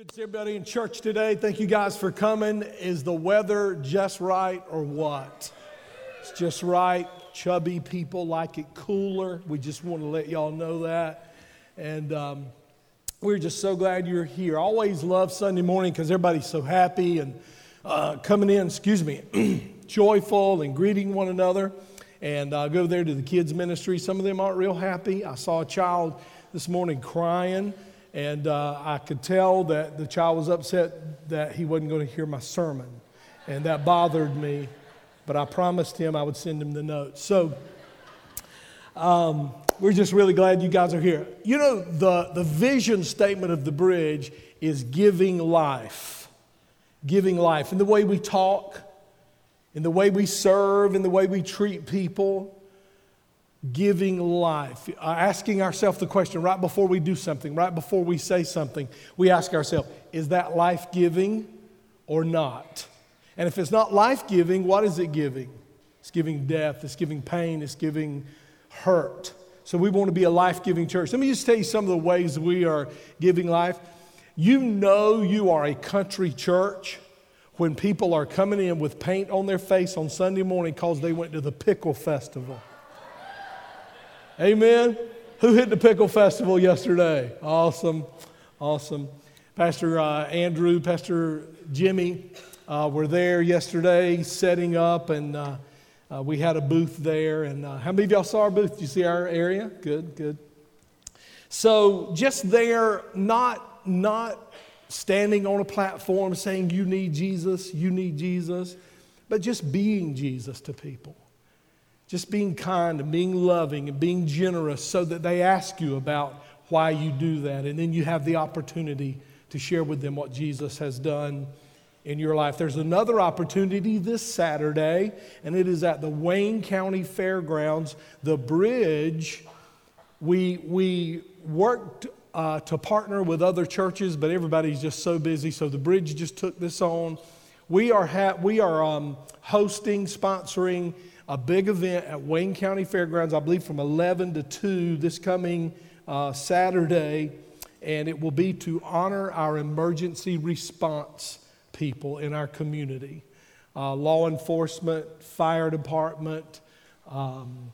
Good to see everybody in church today. Thank you guys for coming. Is the weather just right or what? It's just right. Chubby people like it cooler. We just want to let y'all know that. And um, we're just so glad you're here. I always love Sunday morning because everybody's so happy and uh, coming in, excuse me, joyful and greeting one another. And I go there to the kids' ministry. Some of them aren't real happy. I saw a child this morning crying and uh, I could tell that the child was upset that he wasn't going to hear my sermon. And that bothered me, but I promised him I would send him the notes. So um, we're just really glad you guys are here. You know, the, the vision statement of the bridge is giving life. Giving life. In the way we talk, in the way we serve, in the way we treat people giving life. Uh, asking ourselves the question right before we do something, right before we say something, we ask ourselves, is that life giving or not? And if it's not life giving, what is it giving? It's giving death, it's giving pain, it's giving hurt. So we want to be a life giving church. Let me just tell you some of the ways we are giving life. You know you are a country church when people are coming in with paint on their face on Sunday morning because they went to the pickle festival. Amen. Who hit the pickle festival yesterday? Awesome. Awesome. Pastor uh, Andrew, Pastor Jimmy uh, were there yesterday setting up, and uh, uh we had a booth there. And uh, how many of y'all saw our booth? Did you see our area? Good, good. So just there, not, not standing on a platform saying, You need Jesus, you need Jesus, but just being Jesus to people just being kind and being loving and being generous so that they ask you about why you do that. And then you have the opportunity to share with them what Jesus has done in your life. There's another opportunity this Saturday, and it is at the Wayne County Fairgrounds. The bridge, we, we worked uh, to partner with other churches, but everybody's just so busy, so the bridge just took this on. We are, ha- we are um, hosting, sponsoring a big event at Wayne County Fairgrounds, I believe from 11 to 2 this coming uh, Saturday, and it will be to honor our emergency response people in our community uh, law enforcement, fire department, um,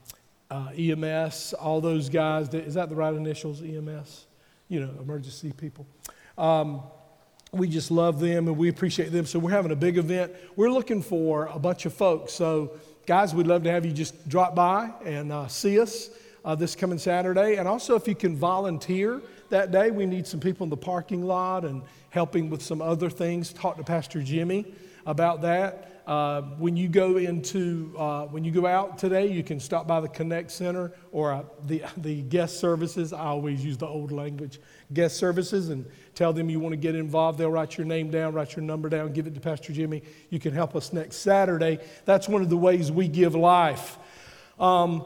uh, EMS, all those guys. Is that the right initials, EMS? You know, emergency people. Um, we just love them and we appreciate them. So we're having a big event. We're looking for a bunch of folks. So guys, we'd love to have you just drop by and uh, see us uh, this coming Saturday. And also, if you can volunteer that day, we need some people in the parking lot and helping with some other things. Talk to Pastor Jimmy about that. Uh, when you go into uh, when you go out today, you can stop by the Connect Center or uh, the the guest services. I always use the old language, guest services, and tell them you want to get involved. They'll write your name down, write your number down, give it to Pastor Jimmy. You can help us next Saturday. That's one of the ways we give life. Um,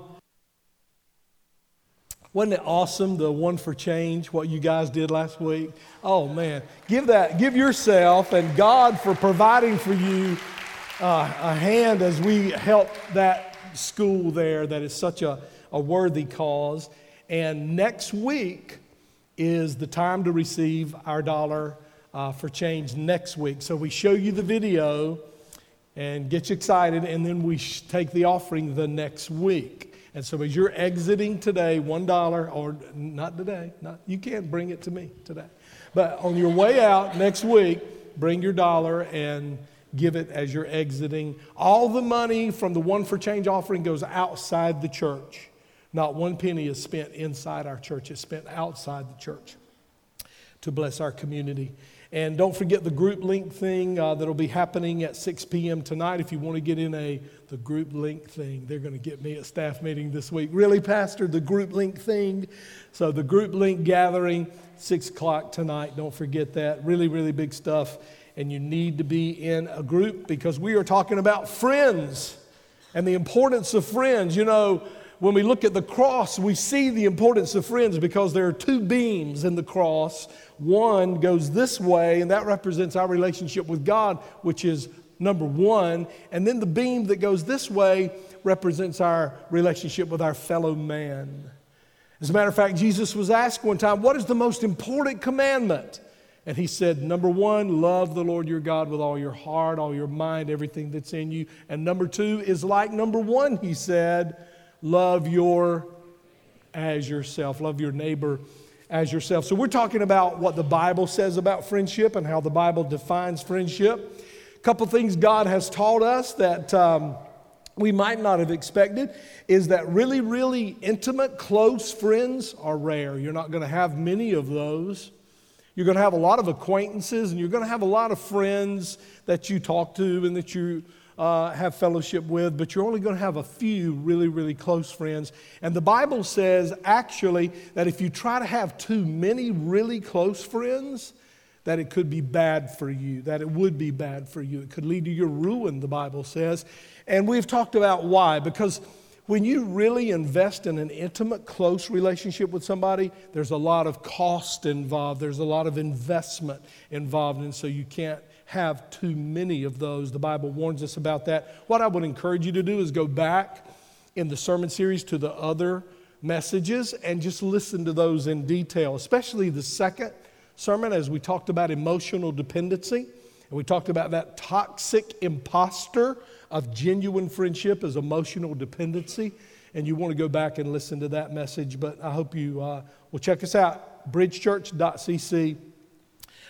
wasn't it awesome, the one for change, what you guys did last week? Oh, man. Give that, give yourself and God for providing for you uh, a hand as we help that school there that is such a, a worthy cause. And next week is the time to receive our dollar uh, for change next week. So we show you the video and get you excited, and then we take the offering the next week. And so as you're exiting today, $1, or not today, not, you can't bring it to me today. But on your way out next week, bring your dollar and give it as you're exiting. All the money from the One for Change offering goes outside the church. Not one penny is spent inside our church, it's spent outside the church to bless our community. And don't forget the group link thing uh, that'll be happening at 6 p.m. tonight. If you want to get in a the group link thing, they're going to get me at staff meeting this week. Really, Pastor, the group link thing. So the group link gathering, 6 o'clock tonight. Don't forget that. Really, really big stuff. And you need to be in a group because we are talking about friends and the importance of friends. You know, when we look at the cross, we see the importance of friends because there are two beams in the cross. One goes this way, and that represents our relationship with God, which is number one. And then the beam that goes this way represents our relationship with our fellow man. As a matter of fact, Jesus was asked one time, What is the most important commandment? And he said, number one, love the Lord your God with all your heart, all your mind, everything that's in you. And number two is like number one, he said, love your as yourself, love your neighbor as yourself. So we're talking about what the Bible says about friendship and how the Bible defines friendship. A couple things God has taught us that um, we might not have expected is that really, really intimate, close friends are rare. You're not going to have many of those. You're going to have a lot of acquaintances and you're going to have a lot of friends that you talk to and that you uh, have fellowship with, but you're only going to have a few really, really close friends. And the Bible says actually that if you try to have too many really close friends, that it could be bad for you, that it would be bad for you. It could lead to your ruin, the Bible says. And we've talked about why, because when you really invest in an intimate, close relationship with somebody, there's a lot of cost involved, there's a lot of investment involved, and so you can't have too many of those. The Bible warns us about that. What I would encourage you to do is go back in the sermon series to the other messages and just listen to those in detail, especially the second sermon as we talked about emotional dependency. And we talked about that toxic imposter of genuine friendship as emotional dependency. And you want to go back and listen to that message. But I hope you uh, will check us out, bridgechurch.cc.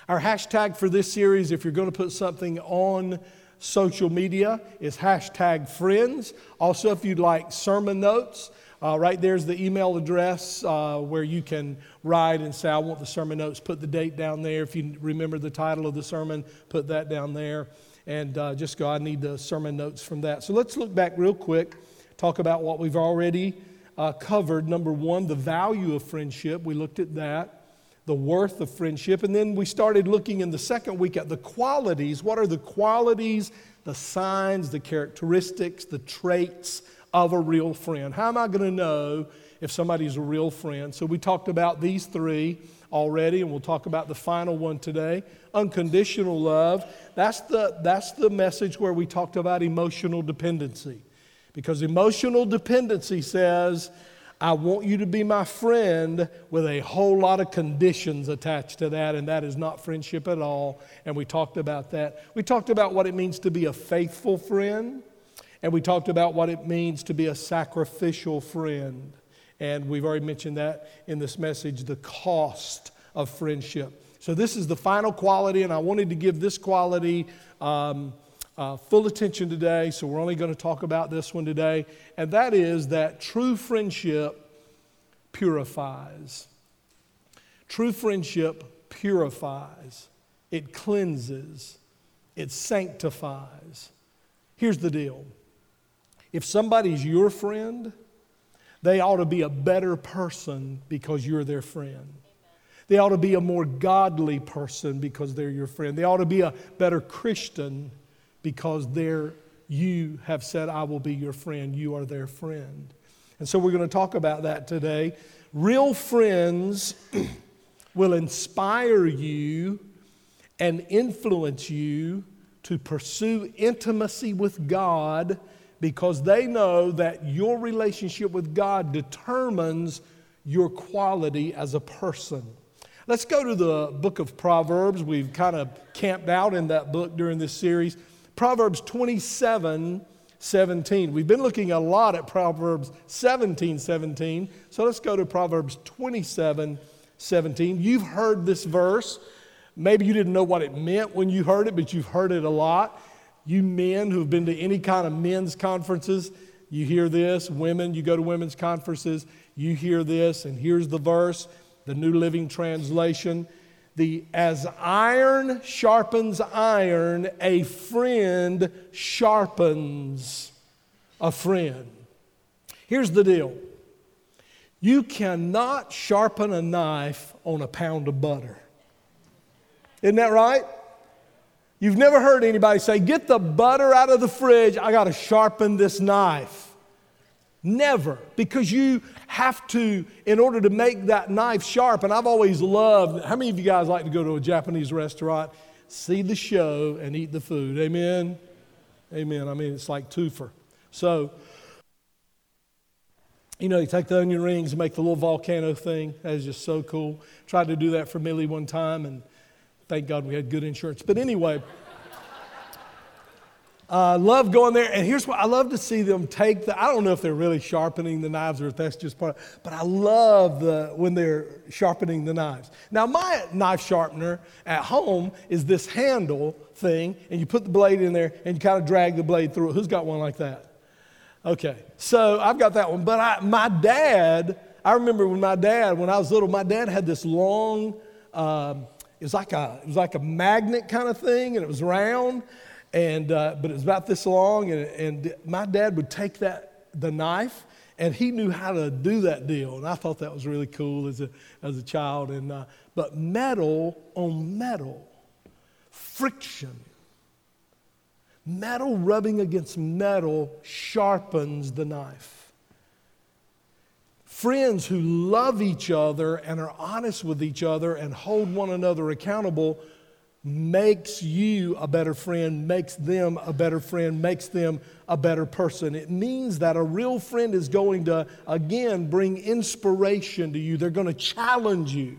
Our hashtag for this series, if you're going to put something on social media, is hashtag friends. Also, if you'd like sermon notes, uh, right there's the email address uh, where you can write and say, I want the sermon notes. Put the date down there. If you remember the title of the sermon, put that down there. And uh, just go, I need the sermon notes from that. So let's look back real quick, talk about what we've already uh, covered. Number one, the value of friendship. We looked at that, the worth of friendship. And then we started looking in the second week at the qualities. What are the qualities, the signs, the characteristics, the traits of a real friend. How am I going to know if somebody's a real friend? So we talked about these three already, and we'll talk about the final one today unconditional love. That's the, that's the message where we talked about emotional dependency. Because emotional dependency says, I want you to be my friend with a whole lot of conditions attached to that, and that is not friendship at all. And we talked about that. We talked about what it means to be a faithful friend. And we talked about what it means to be a sacrificial friend. And we've already mentioned that in this message the cost of friendship. So, this is the final quality, and I wanted to give this quality um, uh, full attention today. So, we're only going to talk about this one today. And that is that true friendship purifies. True friendship purifies, it cleanses, it sanctifies. Here's the deal if somebody's your friend, they ought to be a better person because you're their friend. They ought to be a more godly person because they're your friend. They ought to be a better Christian because they're, you have said, I will be your friend. You are their friend. And so we're going to talk about that today. Real friends will inspire you and influence you to pursue intimacy with God because they know that your relationship with God determines your quality as a person. Let's go to the book of Proverbs. We've kind of camped out in that book during this series. Proverbs 27 17. We've been looking a lot at Proverbs 17 17. So let's go to Proverbs 27 17. You've heard this verse. Maybe you didn't know what it meant when you heard it, but you've heard it a lot. You men who've been to any kind of men's conferences, you hear this. Women, you go to women's conferences, you hear this. And here's the verse, the New Living Translation. The as iron sharpens iron, a friend sharpens a friend. Here's the deal. You cannot sharpen a knife on a pound of butter. Isn't that right? You've never heard anybody say, Get the butter out of the fridge, I got to sharpen this knife. Never, because you have to, in order to make that knife sharp. And I've always loved, how many of you guys like to go to a Japanese restaurant, see the show, and eat the food? Amen? Amen. I mean, it's like twofer. So, you know, you take the onion rings and make the little volcano thing. That is just so cool. Tried to do that for Millie one time, and thank God we had good insurance. But anyway, I uh, love going there. And here's what I love to see them take the, I don't know if they're really sharpening the knives or if that's just part, but I love the, when they're sharpening the knives. Now, my knife sharpener at home is this handle thing, and you put the blade in there and you kind of drag the blade through it. Who's got one like that? Okay, so I've got that one. But I, my dad, I remember when my dad, when I was little, my dad had this long, um, it was like a, it was like a magnet kind of thing, and it was round and, uh, but it was about this long, and, and my dad would take that, the knife, and he knew how to do that deal. And I thought that was really cool as a, as a child. And, uh, but metal on metal, friction, metal rubbing against metal sharpens the knife. Friends who love each other and are honest with each other and hold one another accountable makes you a better friend, makes them a better friend, makes them a better person. It means that a real friend is going to, again, bring inspiration to you. They're going to challenge you.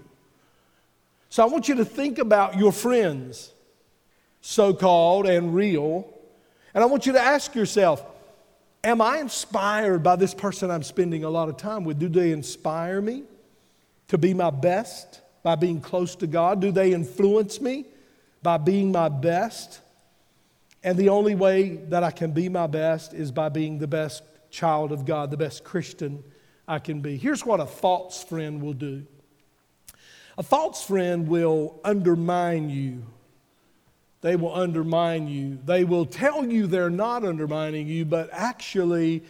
So I want you to think about your friends, so called and real. And I want you to ask yourself Am I inspired by this person I'm spending a lot of time with? Do they inspire me to be my best by being close to God? Do they influence me? by being my best. And the only way that I can be my best is by being the best child of God, the best Christian I can be. Here's what a false friend will do a false friend will undermine you. They will undermine you. They will tell you they're not undermining you, but actually,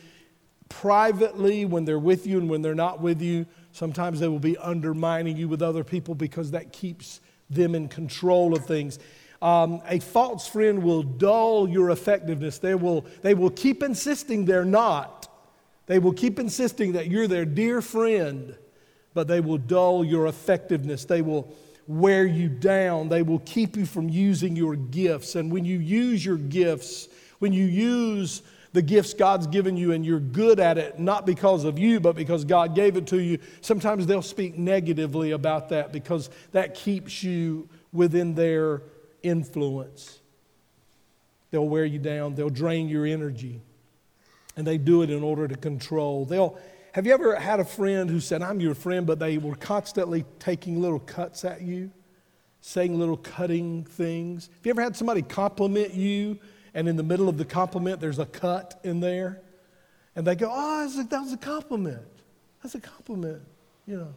privately, when they're with you and when they're not with you, sometimes they will be undermining you with other people because that keeps them in control of things. Um, a false friend will dull your effectiveness. They will, they will keep insisting they're not. They will keep insisting that you're their dear friend, but they will dull your effectiveness. They will wear you down. They will keep you from using your gifts. And when you use your gifts, when you use the gifts God's given you and you're good at it, not because of you, but because God gave it to you, sometimes they'll speak negatively about that because that keeps you within their influence. They'll wear you down, they'll drain your energy, and they do it in order to control. They'll have you ever had a friend who said, I'm your friend, but they were constantly taking little cuts at you, saying little cutting things? Have you ever had somebody compliment you and in the middle of the compliment, there's a cut in there. And they go, Oh, that was a compliment. That's a compliment, you know.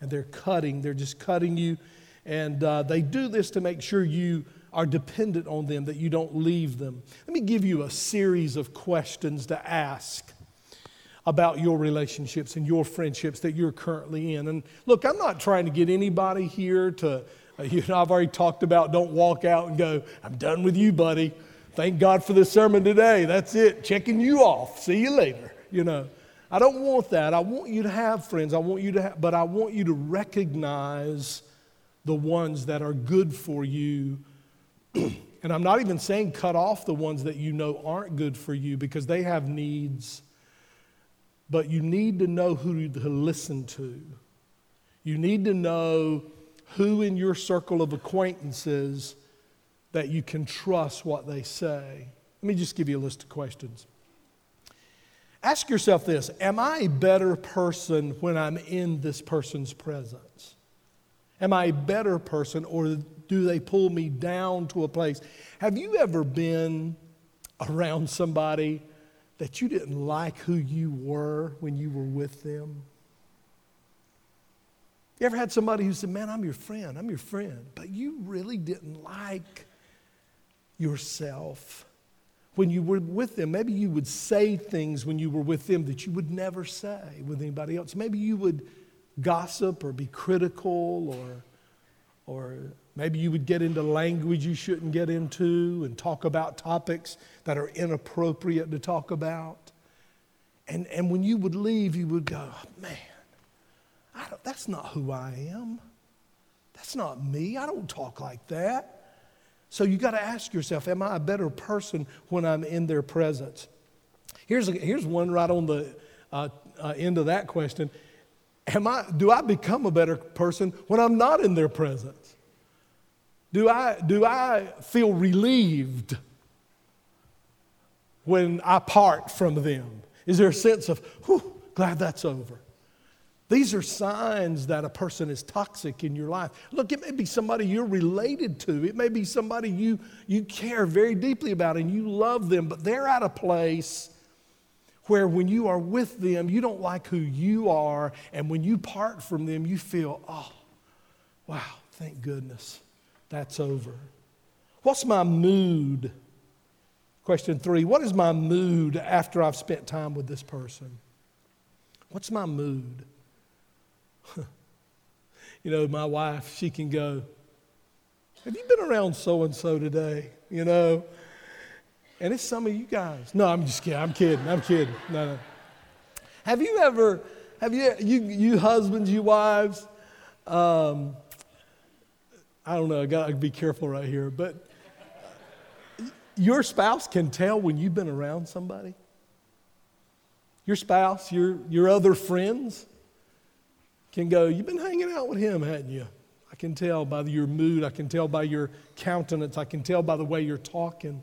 And they're cutting, they're just cutting you. And uh, they do this to make sure you are dependent on them, that you don't leave them. Let me give you a series of questions to ask about your relationships and your friendships that you're currently in. And look, I'm not trying to get anybody here to, uh, you know, I've already talked about don't walk out and go, I'm done with you, buddy. Thank God for this sermon today. That's it. Checking you off. See you later. You know, I don't want that. I want you to have friends. I want you to have, but I want you to recognize the ones that are good for you. and I'm not even saying cut off the ones that you know aren't good for you because they have needs. But you need to know who to listen to. You need to know who in your circle of acquaintances that you can trust what they say. Let me just give you a list of questions. Ask yourself this Am I a better person when I'm in this person's presence? Am I a better person or do they pull me down to a place? Have you ever been around somebody that you didn't like who you were when you were with them? You ever had somebody who said, Man, I'm your friend, I'm your friend, but you really didn't like yourself when you were with them. Maybe you would say things when you were with them that you would never say with anybody else. Maybe you would gossip or be critical or or maybe you would get into language you shouldn't get into and talk about topics that are inappropriate to talk about. And, and when you would leave, you would go, man, that's not who I am. That's not me. I don't talk like that. So you got to ask yourself, am I a better person when I'm in their presence? Here's, a, here's one right on the uh, uh, end of that question. Am I, do I become a better person when I'm not in their presence? Do I, do I feel relieved when I part from them? Is there a sense of, whew, glad that's over? These are signs that a person is toxic in your life. Look, it may be somebody you're related to. It may be somebody you, you care very deeply about and you love them, but they're at a place where when you are with them, you don't like who you are. And when you part from them, you feel, oh, wow, thank goodness that's over. What's my mood? Question three What is my mood after I've spent time with this person? What's my mood? you know, my wife, she can go, Have you been around so and so today? You know? And it's some of you guys. No, I'm just kidding. I'm kidding. I'm kidding. No, no. Have you ever, have you, you, you husbands, you wives, um, I don't know, I gotta be careful right here, but your spouse can tell when you've been around somebody. Your spouse, your, your other friends can go, You've been hanging out with him, hadn't you? I can tell by your mood, I can tell by your countenance, I can tell by the way you're talking.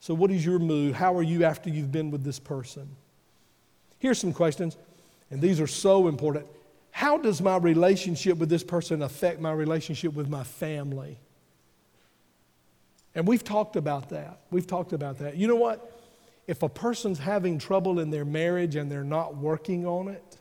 So, what is your mood? How are you after you've been with this person? Here's some questions, and these are so important. How does my relationship with this person affect my relationship with my family? And we've talked about that. We've talked about that. You know what? If a person's having trouble in their marriage and they're not working on it,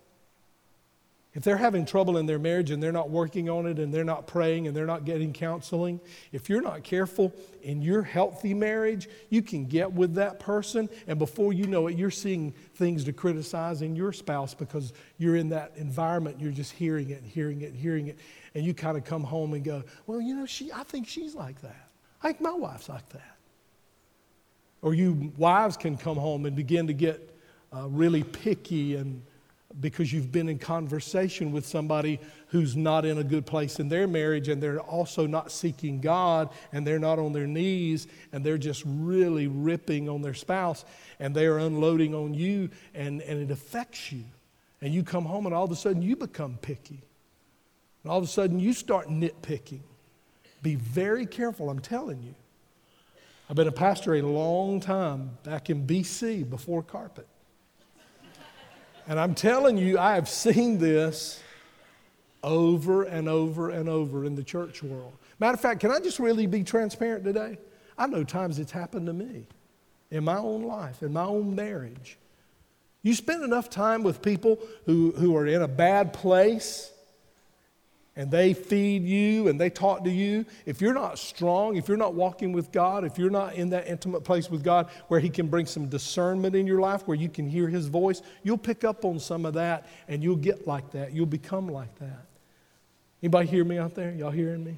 if they're having trouble in their marriage and they're not working on it and they're not praying and they're not getting counseling, if you're not careful in your healthy marriage, you can get with that person and before you know it, you're seeing things to criticize in your spouse because you're in that environment, you're just hearing it, and hearing it, and hearing it, and you kind of come home and go, Well, you know, she I think she's like that. I think my wife's like that. Or you wives can come home and begin to get uh, really picky and because you've been in conversation with somebody who's not in a good place in their marriage and they're also not seeking God and they're not on their knees and they're just really ripping on their spouse and they are unloading on you and, and it affects you. And you come home and all of a sudden you become picky. And all of a sudden you start nitpicking. Be very careful, I'm telling you. I've been a pastor a long time back in BC before carpet. And I'm telling you, I have seen this over and over and over in the church world. Matter of fact, can I just really be transparent today? I know times it's happened to me in my own life, in my own marriage. You spend enough time with people who, who are in a bad place and they feed you and they talk to you, if you're not strong, if you're not walking with God, if you're not in that intimate place with God where He can bring some discernment in your life, where you can hear His voice, you'll pick up on some of that and you'll get like that. You'll become like that. Anybody hear me out there? Y'all hearing me?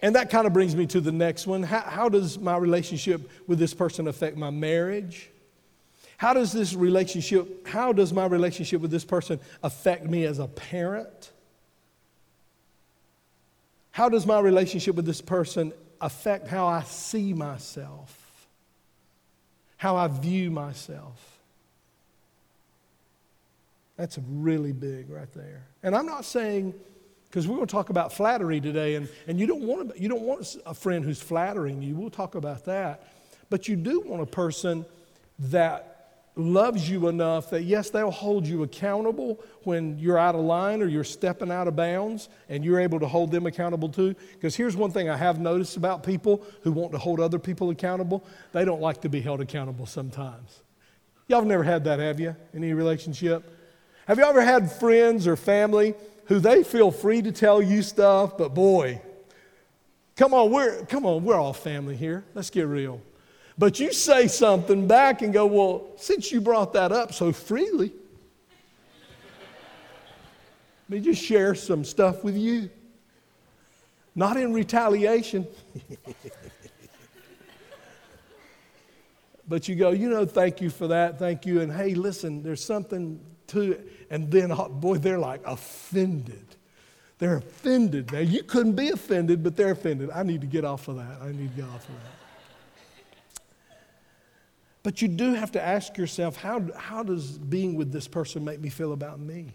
And that kind of brings me to the next one. How, how does my relationship with this person affect my marriage? How does this relationship, how does my relationship with this person affect me as a parent? How does my relationship with this person affect how I see myself? How I view myself? That's really big right there. And I'm not saying, because we're going to talk about flattery today, and, and you, don't want, you don't want a friend who's flattering you. We'll talk about that. But you do want a person that loves you enough that, yes, they'll hold you accountable when you're out of line or you're stepping out of bounds, and you're able to hold them accountable too. Because here's one thing I have noticed about people who want to hold other people accountable they don't like to be held accountable sometimes. Y'all have never had that, have you, in any relationship? Have you ever had friends or family who they feel free to tell you stuff, but boy, come on, we're, come on, we're all family here. Let's get real. But you say something back and go, Well, since you brought that up so freely, let me just share some stuff with you. Not in retaliation. but you go, you know, thank you for that, thank you. And hey, listen, there's something to it. And then, oh, boy, they're like offended. They're offended. Now, you couldn't be offended, but they're offended. I need to get off of that. I need to get off of that. But you do have to ask yourself how, how does being with this person make me feel about me?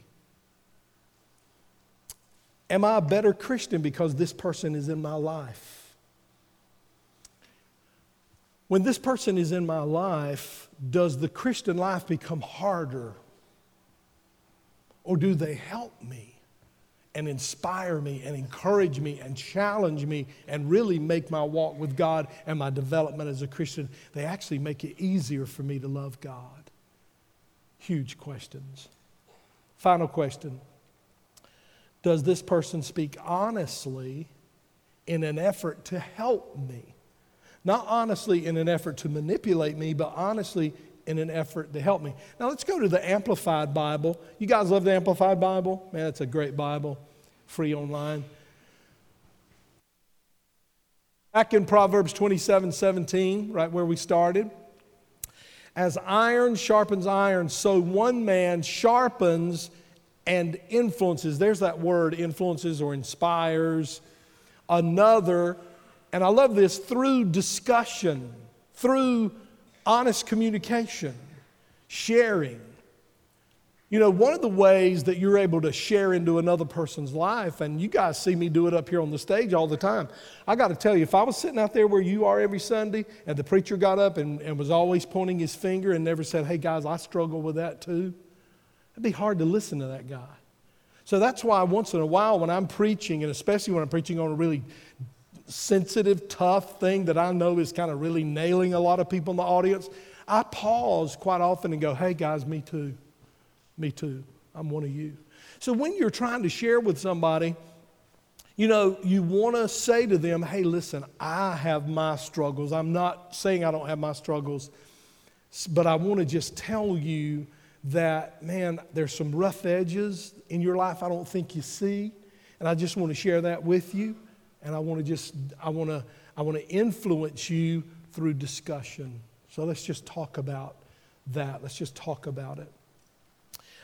Am I a better Christian because this person is in my life? When this person is in my life, does the Christian life become harder? Or do they help me and inspire me and encourage me and challenge me and really make my walk with God and my development as a Christian? They actually make it easier for me to love God. Huge questions. Final question does this person speak honestly in an effort to help me? Not honestly in an effort to manipulate me, but honestly in an effort to help me. Now let's go to the Amplified Bible. You guys love the Amplified Bible? Man, it's a great Bible, free online. Back in Proverbs 27 17, right where we started. As iron sharpens iron, so one man sharpens and influences, there's that word, influences or inspires another. And I love this through discussion, through honest communication, sharing. You know, one of the ways that you're able to share into another person's life, and you guys see me do it up here on the stage all the time. I got to tell you, if I was sitting out there where you are every Sunday and the preacher got up and, and was always pointing his finger and never said, Hey guys, I struggle with that too, It'd be hard to listen to that guy. So that's why once in a while, when I'm preaching, and especially when I'm preaching on a really sensitive, tough thing that I know is kind of really nailing a lot of people in the audience, I pause quite often and go, hey guys, me too. Me too. I'm one of you. So when you're trying to share with somebody, you know, you want to say to them, hey, listen, I have my struggles. I'm not saying I don't have my struggles, but I want to just tell you that, man, there's some rough edges in your life I don't think you see. And I just want to share that with you. And I want to just, I want to, I want to influence you through discussion. So let's just talk about that. Let's just talk about it.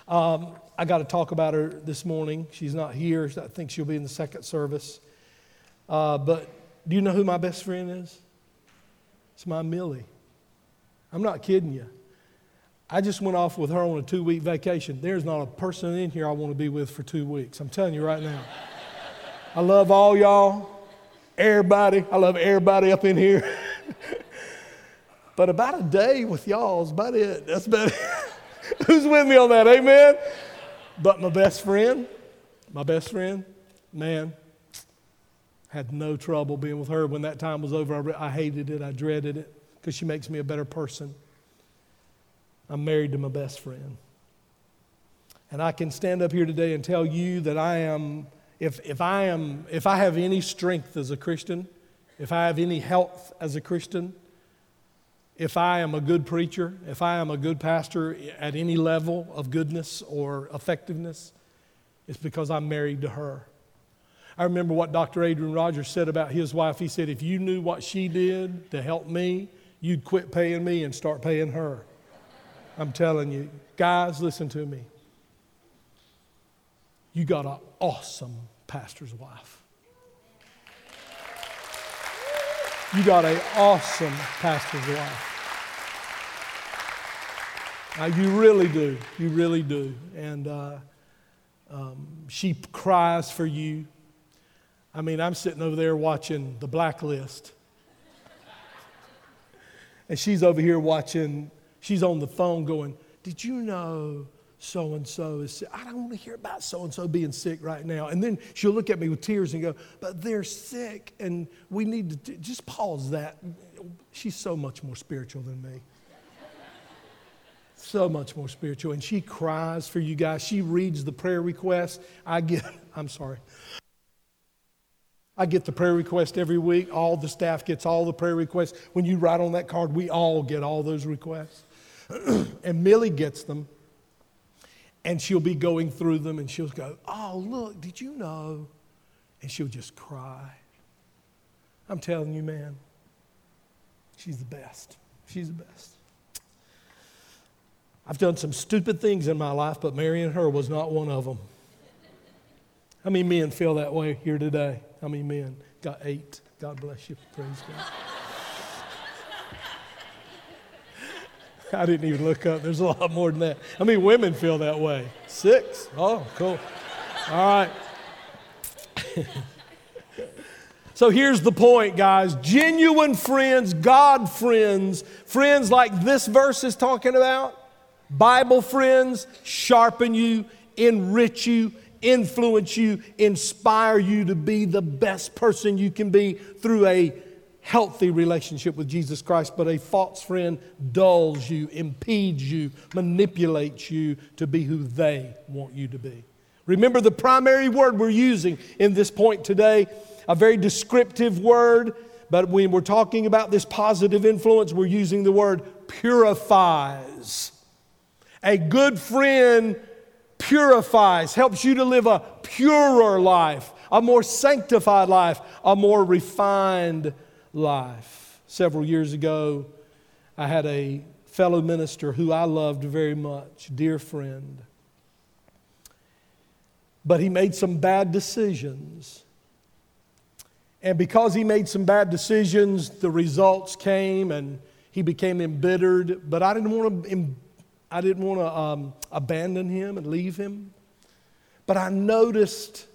Um, I got to talk about her this morning. She's not here. I think she'll be in the second service. Uh, but do you know who my best friend is? It's my Millie. I'm not kidding you. I just went off with her on a two week vacation. There's not a person in here I want to be with for two weeks. I'm telling you right now. I love all y'all, everybody. I love everybody up in here. but about a day with y'all is about it. That's about it. Who's with me on that? Amen? But my best friend, my best friend, man, had no trouble being with her. When that time was over, I, I hated it. I dreaded it because she makes me a better person. I'm married to my best friend. And I can stand up here today and tell you that I am, if, if I am, if I have any strength as a Christian, if I have any health as a Christian, if I am a good preacher, if I am a good pastor at any level of goodness or effectiveness, it's because I'm married to her. I remember what Dr. Adrian Rogers said about his wife. He said, If you knew what she did to help me, you'd quit paying me and start paying her. I'm telling you, guys, listen to me. You got an awesome pastor's wife. You got an awesome pastor's wife. Now, you really do. You really do. And uh, um, she cries for you. I mean, I'm sitting over there watching the blacklist. And she's over here watching She's on the phone going, Did you know so and so is sick? I don't want to hear about so and so being sick right now. And then she'll look at me with tears and go, But they're sick and we need to just pause that. She's so much more spiritual than me. so much more spiritual. And she cries for you guys. She reads the prayer requests. I get, I'm sorry. I get the prayer request every week. All the staff gets all the prayer requests. When you write on that card, we all get all those requests. and Millie gets them, and she'll be going through them, and she'll go, Oh, look, did you know? And she'll just cry. I'm telling you, man, she's the best. She's the best. I've done some stupid things in my life, but marrying her was not one of them. How many men feel that way here today? How many men? Got eight. God bless you. Praise God. I didn't even look up. There's a lot more than that. I mean, women feel that way. Six. Oh, cool. All right. so here's the point, guys genuine friends, God friends, friends like this verse is talking about, Bible friends sharpen you, enrich you, influence you, inspire you to be the best person you can be through a healthy relationship with Jesus Christ, but a false friend dulls you, impedes you, manipulates you to be who they want you to be. Remember the primary word we're using in this point today, a very descriptive word, but when we're talking about this positive influence, we're using the word purifies. A good friend purifies, helps you to live a purer life, a more sanctified life, a more refined life. Several years ago, I had a fellow minister who I loved very much, dear friend. But he made some bad decisions. And because he made some bad decisions, the results came and he became embittered. But I didn't want to, I didn't want to um, abandon him and leave him. But I noticed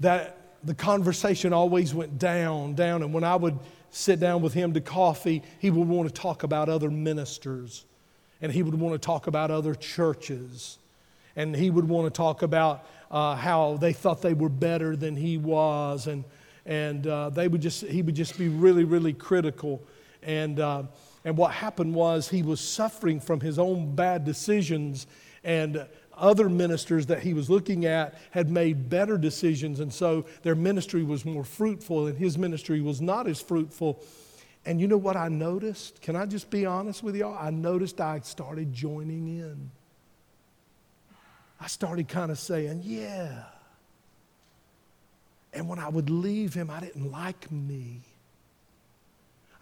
that the conversation always went down, down. And when I would sit down with him to coffee, he would want to talk about other ministers and he would want to talk about other churches and he would want to talk about uh, how they thought they were better than he was and, and uh, they would just, he would just be really, really critical. And, uh, and what happened was he was suffering from his own bad decisions and other ministers that he was looking at had made better decisions, and so their ministry was more fruitful, and his ministry was not as fruitful. And you know what I noticed? Can I just be honest with y'all? I noticed I started joining in. I started kind of saying, yeah. And when I would leave him, I didn't like me.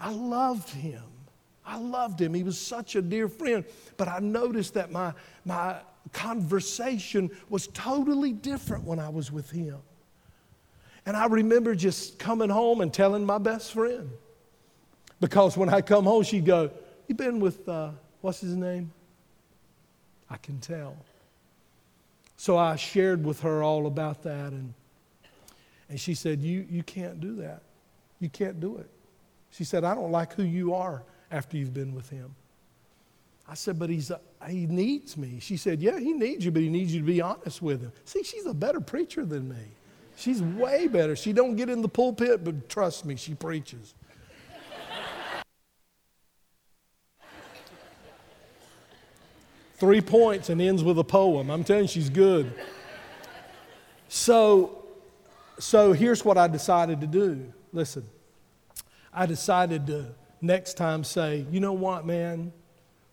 I loved him. I loved him. He was such a dear friend. But I noticed that my, my conversation was totally different when I was with him. And I remember just coming home and telling my best friend. Because when I come home, she'd go, You been with, uh, what's his name? I can tell. So I shared with her all about that. And, and she said, you, you can't do that. You can't do it. She said, I don't like who you are after you've been with him. I said, but he's, he needs me. She said, yeah, he needs you, but he needs you to be honest with him. See, she's a better preacher than me. She's way better. She don't get in the pulpit, but trust me, she preaches. Three points and ends with a poem. I'm telling you, she's good. So, so here's what I decided to do. Listen, I decided to next time say, you know what, man?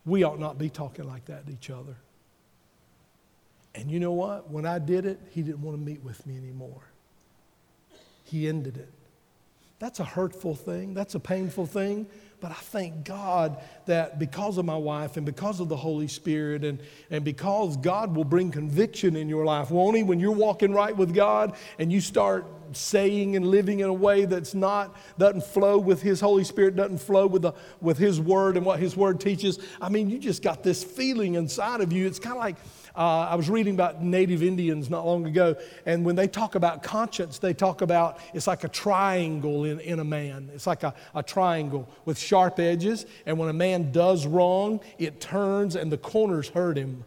We ought not be talking like that to each other. And you know what? When I did it, he didn't want to meet with me anymore. He ended it. That's a hurtful thing. That's a painful thing. But I thank God that because of my wife and because of the Holy Spirit and, and because God will bring conviction in your life, won't He? When you're walking right with God and you start saying and living in a way that's not, doesn't flow with His Holy Spirit, doesn't flow with, the, with His Word and what His Word teaches, I mean, you just got this feeling inside of you. It's kind of like, uh, I was reading about native Indians not long ago, and when they talk about conscience, they talk about it's like a triangle in, in a man. It's like a, a triangle with sharp edges, and when a man does wrong, it turns and the corners hurt him.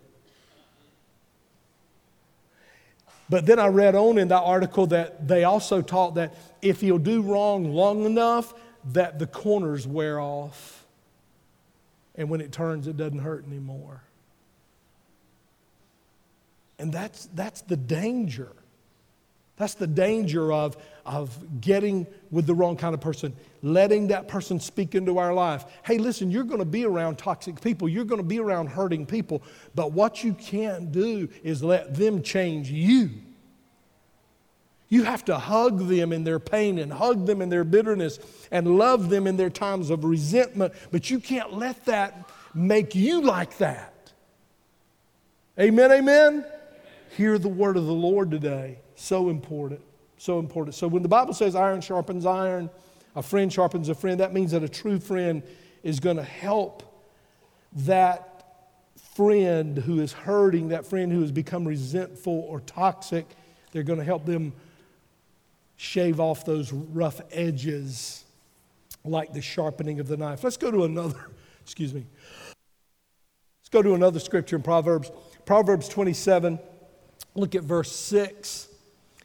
But then I read on in that article that they also taught that if he'll do wrong long enough, that the corners wear off. And when it turns, it doesn't hurt anymore. And that's, that's the danger. That's the danger of, of getting with the wrong kind of person, letting that person speak into our life. Hey, listen, you're going to be around toxic people, you're going to be around hurting people, but what you can't do is let them change you. You have to hug them in their pain and hug them in their bitterness and love them in their times of resentment, but you can't let that make you like that. Amen, amen? Hear the word of the Lord today. So important. So important. So when the Bible says iron sharpens iron, a friend sharpens a friend, that means that a true friend is going to help that friend who is hurting, that friend who has become resentful or toxic. They're going to help them shave off those rough edges like the sharpening of the knife. Let's go to another, excuse me. Let's go to another scripture in Proverbs. Proverbs 27, look at verse 6.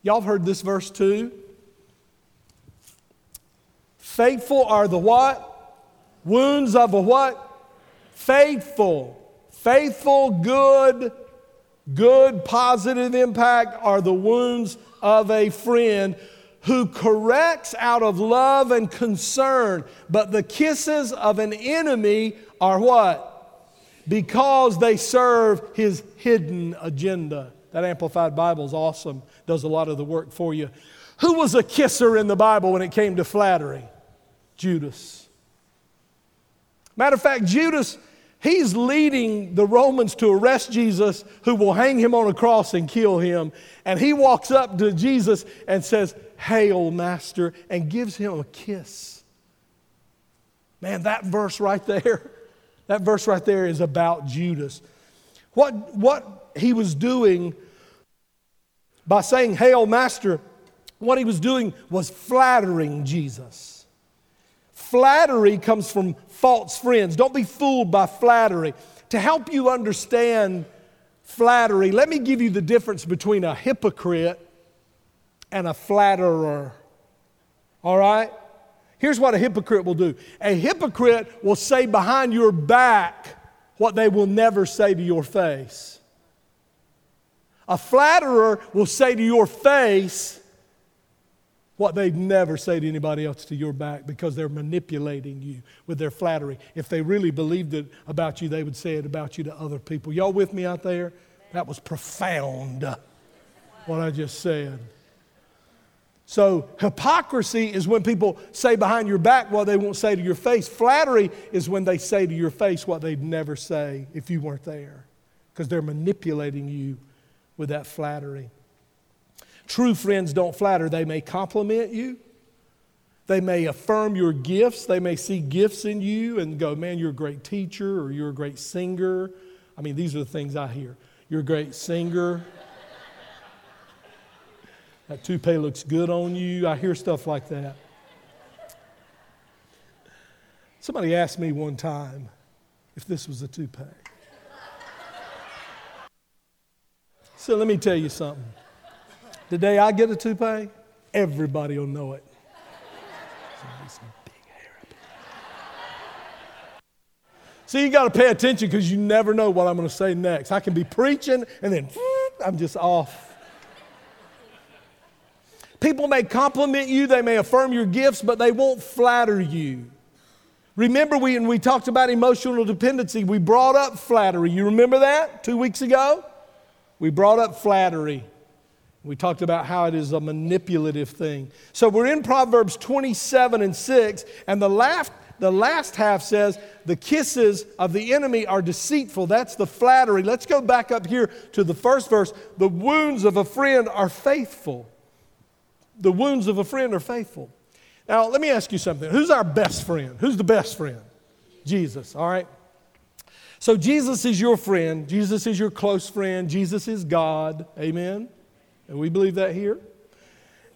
Y'all have heard this verse too. Faithful are the what? Wounds of a what? Faithful. Faithful, good, good, positive impact are the wounds of a friend who corrects out of love and concern. But the kisses of an enemy are what? Because they serve his hidden agenda. That Amplified Bible is awesome, does a lot of the work for you. Who was a kisser in the Bible when it came to flattery? Judas. Matter of fact, Judas, he's leading the Romans to arrest Jesus, who will hang him on a cross and kill him. And he walks up to Jesus and says, Hail, Master, and gives him a kiss. Man, that verse right there, that verse right there is about Judas. What, what he was doing by saying, Hail, oh, Master, what he was doing was flattering Jesus. Flattery comes from false friends. Don't be fooled by flattery. To help you understand flattery, let me give you the difference between a hypocrite and a flatterer. All right? Here's what a hypocrite will do a hypocrite will say behind your back what they will never say to your face. A flatterer will say to your face what they'd never say to anybody else to your back because they're manipulating you with their flattery. If they really believed it about you, they would say it about you to other people. Y'all with me out there? That was profound, what I just said. So, hypocrisy is when people say behind your back what they won't say to your face. Flattery is when they say to your face what they'd never say if you weren't there, because they're manipulating you with that flattery. True friends don't flatter, they may compliment you. They may affirm your gifts. They may see gifts in you and go, Man, you're a great teacher or you're a great singer. I mean, these are the things I hear. You're a great singer. That toupee looks good on you. I hear stuff like that. Somebody asked me one time if this was a toupee. So let me tell you something. The day I get a toupee, everybody will know it. See, you got to pay attention because you never know what I'm going to say next. I can be preaching and then I'm just off. People may compliment you, they may affirm your gifts, but they won't flatter you. Remember, we, when we talked about emotional dependency, we brought up flattery. You remember that two weeks ago? We brought up flattery. We talked about how it is a manipulative thing. So we're in Proverbs 27 and 6, and the last, the last half says, The kisses of the enemy are deceitful. That's the flattery. Let's go back up here to the first verse. The wounds of a friend are faithful the wounds of a friend are faithful. Now, let me ask you something. Who's our best friend? Who's the best friend? Jesus, all right? So, Jesus is your friend. Jesus is your close friend. Jesus is God. Amen? And we believe that here.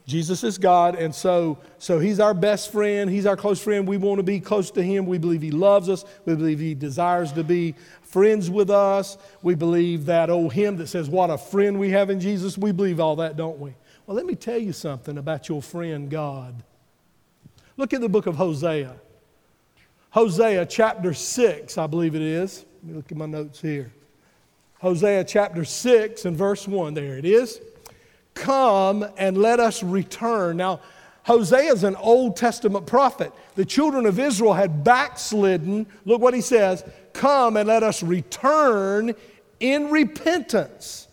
Jesus is God, and so, so He's our best friend. He's our close friend. We want to be close to Him. We believe He loves us. We believe He desires to be friends with us. We believe that old hymn that says, What a friend we have in Jesus. We believe all that, don't we? Well, let me tell you something about your friend God. Look at the book of Hosea. Hosea chapter 6, I believe it is. Let me look at my notes here. Hosea chapter 6 and verse 1. There it is. Come and let us return. Now, Hosea is an Old Testament prophet. The children of Israel had backslidden. Look what he says Come and let us return in repentance.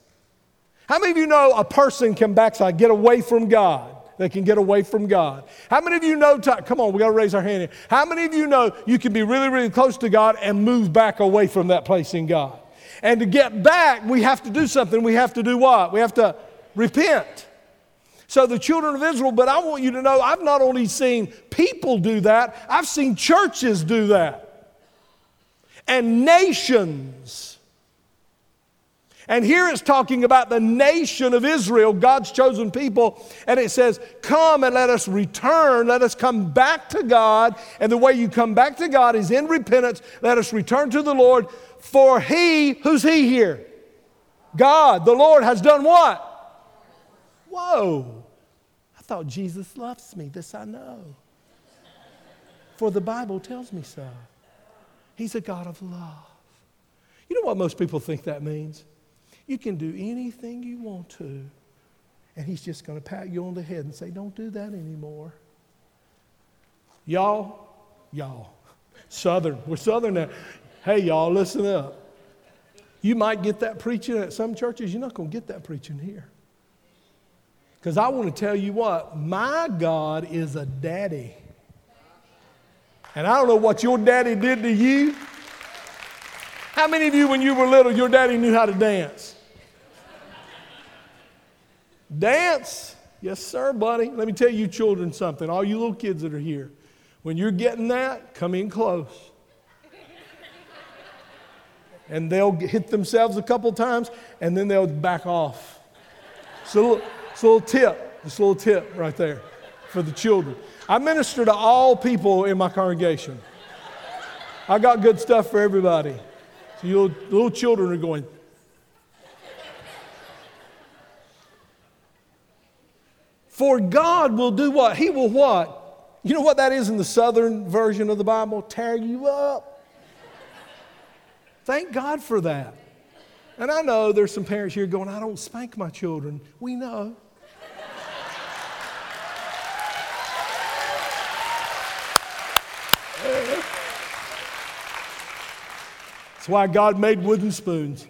How many of you know a person can backslide, get away from God? They can get away from God. How many of you know, come on, we got to raise our hand here. How many of you know you can be really, really close to God and move back away from that place in God? And to get back, we have to do something. We have to do what? We have to repent. So the children of Israel, but I want you to know I've not only seen people do that, I've seen churches do that. And nations And here it's talking about the nation of Israel, God's chosen people. And it says, Come and let us return. Let us come back to God. And the way you come back to God is in repentance. Let us return to the Lord. For He, who's He here? God, the Lord, has done what? Whoa. I thought Jesus loves me. This I know. For the Bible tells me so. He's a God of love. You know what most people think that means? You can do anything you want to. And he's just going to pat you on the head and say, Don't do that anymore. Y'all, y'all, Southern, we're Southern now. Hey, y'all, listen up. You might get that preaching at some churches, you're not going to get that preaching here. Because I want to tell you what, my God is a daddy. And I don't know what your daddy did to you. How many of you, when you were little, your daddy knew how to dance? Dance? Yes, sir, buddy. Let me tell you, children, something. All you little kids that are here, when you're getting that, come in close. And they'll hit themselves a couple times, and then they'll back off. Little, it's a little tip, a little tip right there for the children. I minister to all people in my congregation. I got good stuff for everybody. So you little, little children are going, For God will do what? He will what? You know what that is in the southern version of the Bible? Tear you up. Thank God for that. And I know there's some parents here going, I don't spank my children. We know. That's why God made wooden spoons.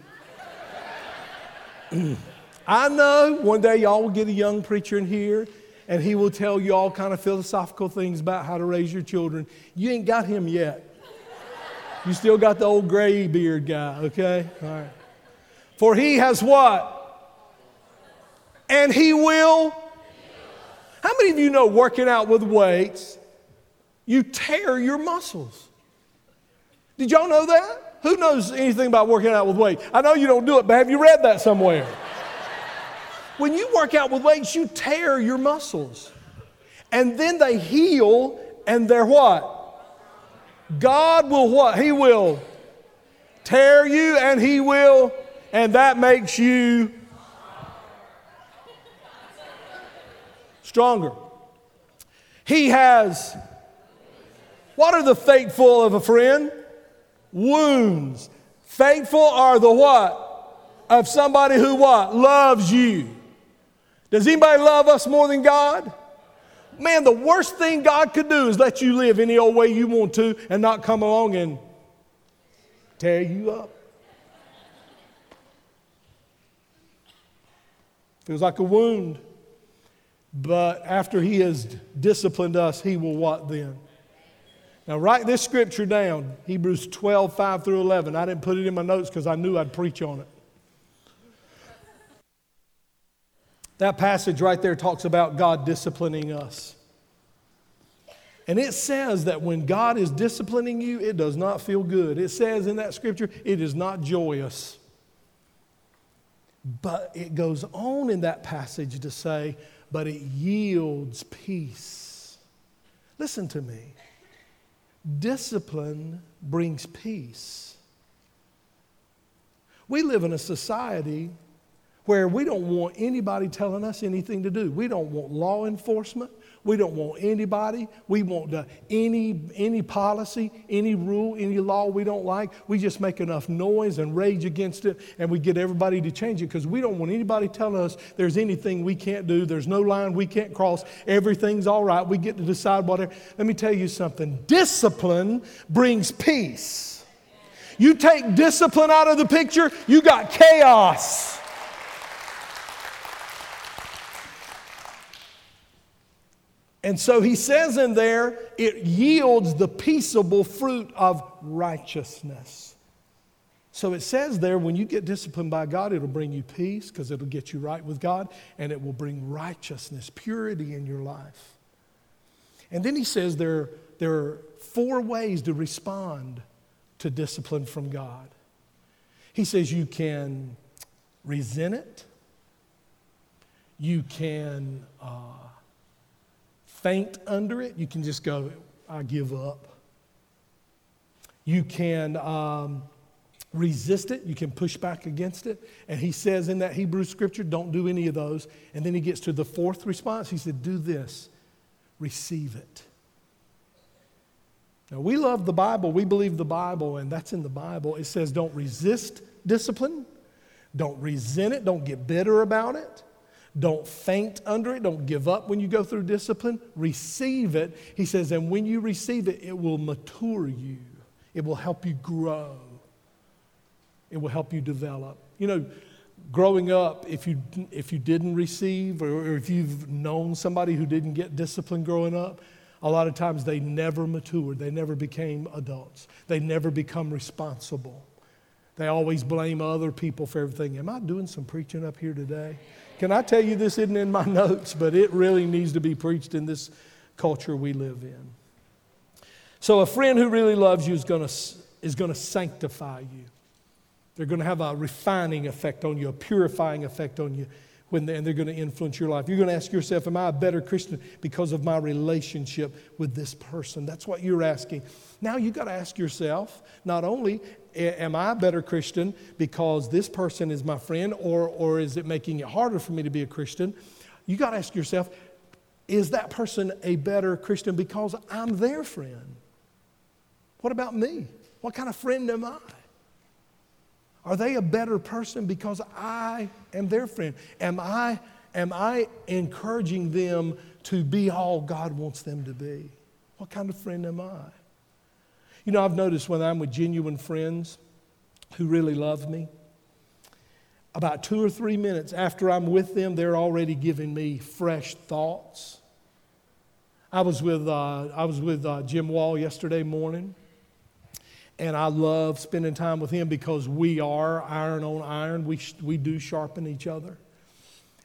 I know one day y'all will get a young preacher in here and he will tell you all kind of philosophical things about how to raise your children. You ain't got him yet. You still got the old gray beard guy, okay? All right. For he has what? And he will. How many of you know working out with weights, you tear your muscles? Did y'all know that? Who knows anything about working out with weights? I know you don't do it, but have you read that somewhere? When you work out with weights, you tear your muscles. And then they heal, and they're what? God will what? He will tear you, and He will, and that makes you stronger. He has, what are the faithful of a friend? Wounds. Faithful are the what? Of somebody who what? Loves you. Does anybody love us more than God? Man, the worst thing God could do is let you live any old way you want to and not come along and tear you up. Feels like a wound. But after He has disciplined us, He will what then? Now, write this scripture down Hebrews 12, 5 through 11. I didn't put it in my notes because I knew I'd preach on it. That passage right there talks about God disciplining us. And it says that when God is disciplining you, it does not feel good. It says in that scripture, it is not joyous. But it goes on in that passage to say, but it yields peace. Listen to me. Discipline brings peace. We live in a society where we don't want anybody telling us anything to do. We don't want law enforcement. We don't want anybody. We want any, any policy, any rule, any law we don't like. We just make enough noise and rage against it, and we get everybody to change it because we don't want anybody telling us there's anything we can't do, there's no line we can't cross, everything's all right. We get to decide whatever. Let me tell you something discipline brings peace. You take discipline out of the picture, you got chaos. And so he says in there, it yields the peaceable fruit of righteousness. So it says there, when you get disciplined by God, it'll bring you peace because it'll get you right with God, and it will bring righteousness, purity in your life. And then he says there, there are four ways to respond to discipline from God. He says you can resent it. You can uh, faint under it. You can just go, I give up. You can um, resist it. You can push back against it. And he says in that Hebrew scripture, don't do any of those. And then he gets to the fourth response. He said, do this receive it. Now, we love the Bible. We believe the Bible, and that's in the Bible. It says don't resist discipline, don't resent it, don't get bitter about it. Don't faint under it. Don't give up when you go through discipline. Receive it. He says, and when you receive it, it will mature you. It will help you grow. It will help you develop. You know, growing up, if you, if you didn't receive or if you've known somebody who didn't get discipline growing up, a lot of times they never matured. They never became adults. They never become responsible. They always blame other people for everything. Am I doing some preaching up here today? Can I tell you this isn't in my notes, but it really needs to be preached in this culture we live in. So, a friend who really loves you is going to, is going to sanctify you. They're going to have a refining effect on you, a purifying effect on you when they, and they're going to influence your life. You're going to ask yourself, Am I a better Christian because of my relationship with this person? That's what you're asking. Now you've got to ask yourself, not only am I a better Christian because this person is my friend, or, or is it making it harder for me to be a Christian? You got to ask yourself, is that person a better Christian because I'm their friend? What about me? What kind of friend am I? Are they a better person because I am their friend? Am I, am I encouraging them to be all God wants them to be? What kind of friend am I? You know, I've noticed when I'm with genuine friends who really love me, about two or three minutes after I'm with them, they're already giving me fresh thoughts. I was with, uh, I was with uh, Jim Wall yesterday morning. And I love spending time with him because we are iron on iron. We, we do sharpen each other.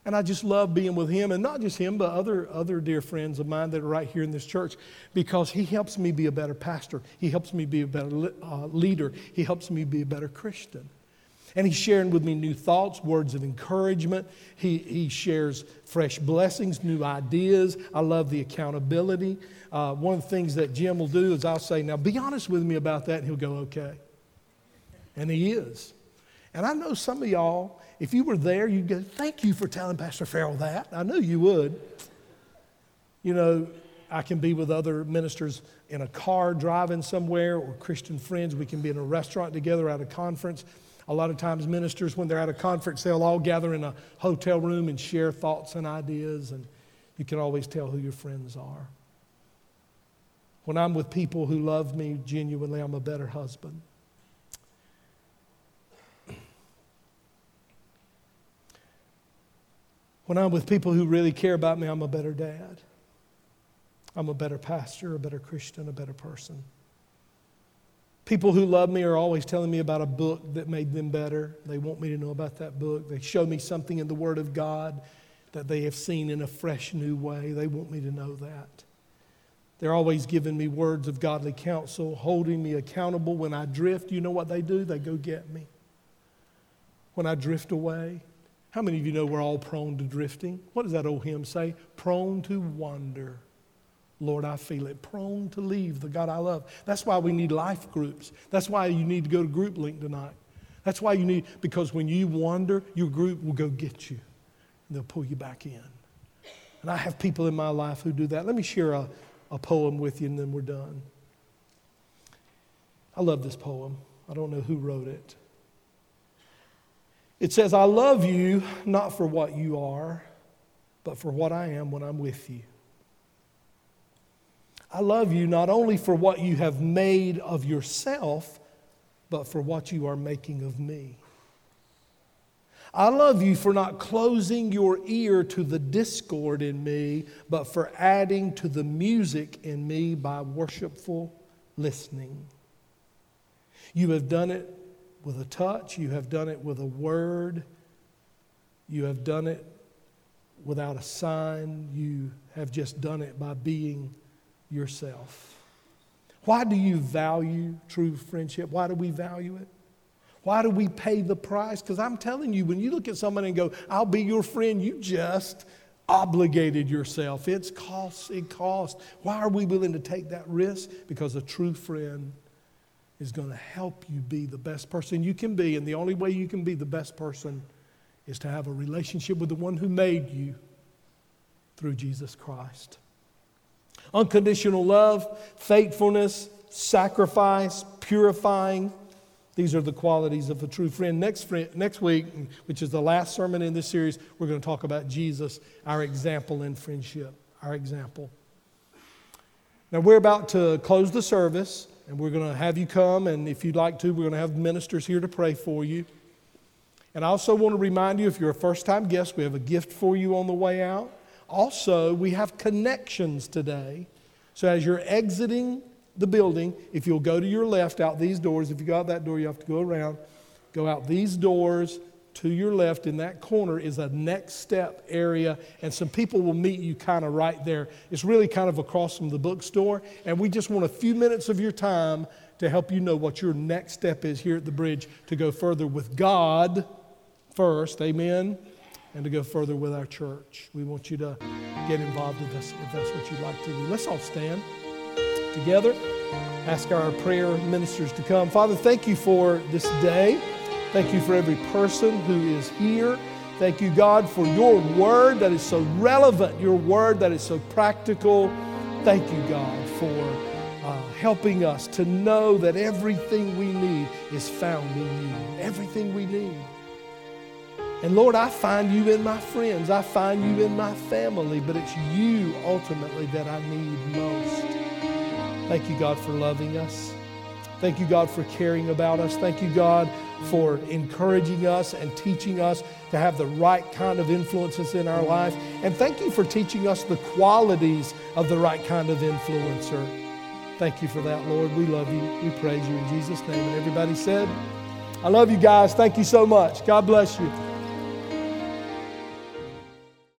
And I just love being with him, and not just him, but other, other dear friends of mine that are right here in this church because he helps me be a better pastor. He helps me be a better uh, leader. He helps me be a better Christian. And he's sharing with me new thoughts, words of encouragement. He, he shares fresh blessings, new ideas. I love the accountability. Uh, one of the things that Jim will do is I'll say, Now be honest with me about that. And he'll go, Okay. And he is. And I know some of y'all, if you were there, you'd go, Thank you for telling Pastor Farrell that. I knew you would. You know, I can be with other ministers in a car driving somewhere or Christian friends. We can be in a restaurant together at a conference. A lot of times, ministers, when they're at a conference, they'll all gather in a hotel room and share thoughts and ideas, and you can always tell who your friends are. When I'm with people who love me genuinely, I'm a better husband. When I'm with people who really care about me, I'm a better dad. I'm a better pastor, a better Christian, a better person. People who love me are always telling me about a book that made them better. They want me to know about that book. They show me something in the Word of God that they have seen in a fresh new way. They want me to know that. They're always giving me words of godly counsel, holding me accountable. When I drift, you know what they do? They go get me. When I drift away, how many of you know we're all prone to drifting? What does that old hymn say? Prone to wander. Lord, I feel it. Prone to leave the God I love. That's why we need life groups. That's why you need to go to Group Link tonight. That's why you need, because when you wander, your group will go get you and they'll pull you back in. And I have people in my life who do that. Let me share a, a poem with you and then we're done. I love this poem. I don't know who wrote it. It says, I love you not for what you are, but for what I am when I'm with you. I love you not only for what you have made of yourself, but for what you are making of me. I love you for not closing your ear to the discord in me, but for adding to the music in me by worshipful listening. You have done it with a touch, you have done it with a word, you have done it without a sign, you have just done it by being yourself. Why do you value true friendship? Why do we value it? Why do we pay the price? Because I'm telling you, when you look at someone and go, I'll be your friend, you just obligated yourself. It's cost, it costs. Why are we willing to take that risk? Because a true friend is going to help you be the best person you can be. And the only way you can be the best person is to have a relationship with the one who made you through Jesus Christ. Unconditional love, faithfulness, sacrifice, purifying. These are the qualities of a true friend. Next, friend, next week, which is the last sermon in this series, we're going to talk about Jesus, our example in friendship. Our example. Now, we're about to close the service, and we're going to have you come, and if you'd like to, we're going to have ministers here to pray for you. And I also want to remind you if you're a first time guest, we have a gift for you on the way out. Also, we have connections today. So as you're exiting the building, if you'll go to your left out these doors, if you go out that door, you have to go around. Go out these doors to your left in that corner is a next step area, and some people will meet you kind of right there. It's really kind of across from the bookstore, and we just want a few minutes of your time to help you know what your next step is here at the bridge to go further with God first, amen, and to go further with our church. We want you to get involved in this if that's what you'd like to do. Let's all stand together. Ask our prayer ministers to come. Father, thank you for this day. Thank you for every person who is here. Thank you, God, for your word that is so relevant, your word that is so practical. Thank you, God, for uh, helping us to know that everything we need is found in you. Everything we need. And Lord, I find you in my friends, I find you in my family, but it's you ultimately that I need most. Thank you, God, for loving us. Thank you, God, for caring about us. Thank you, God, for encouraging us and teaching us to have the right kind of influences in our life. And thank you for teaching us the qualities of the right kind of influencer. Thank you for that, Lord. We love you. We praise you in Jesus' name. And everybody said, I love you guys. Thank you so much. God bless you.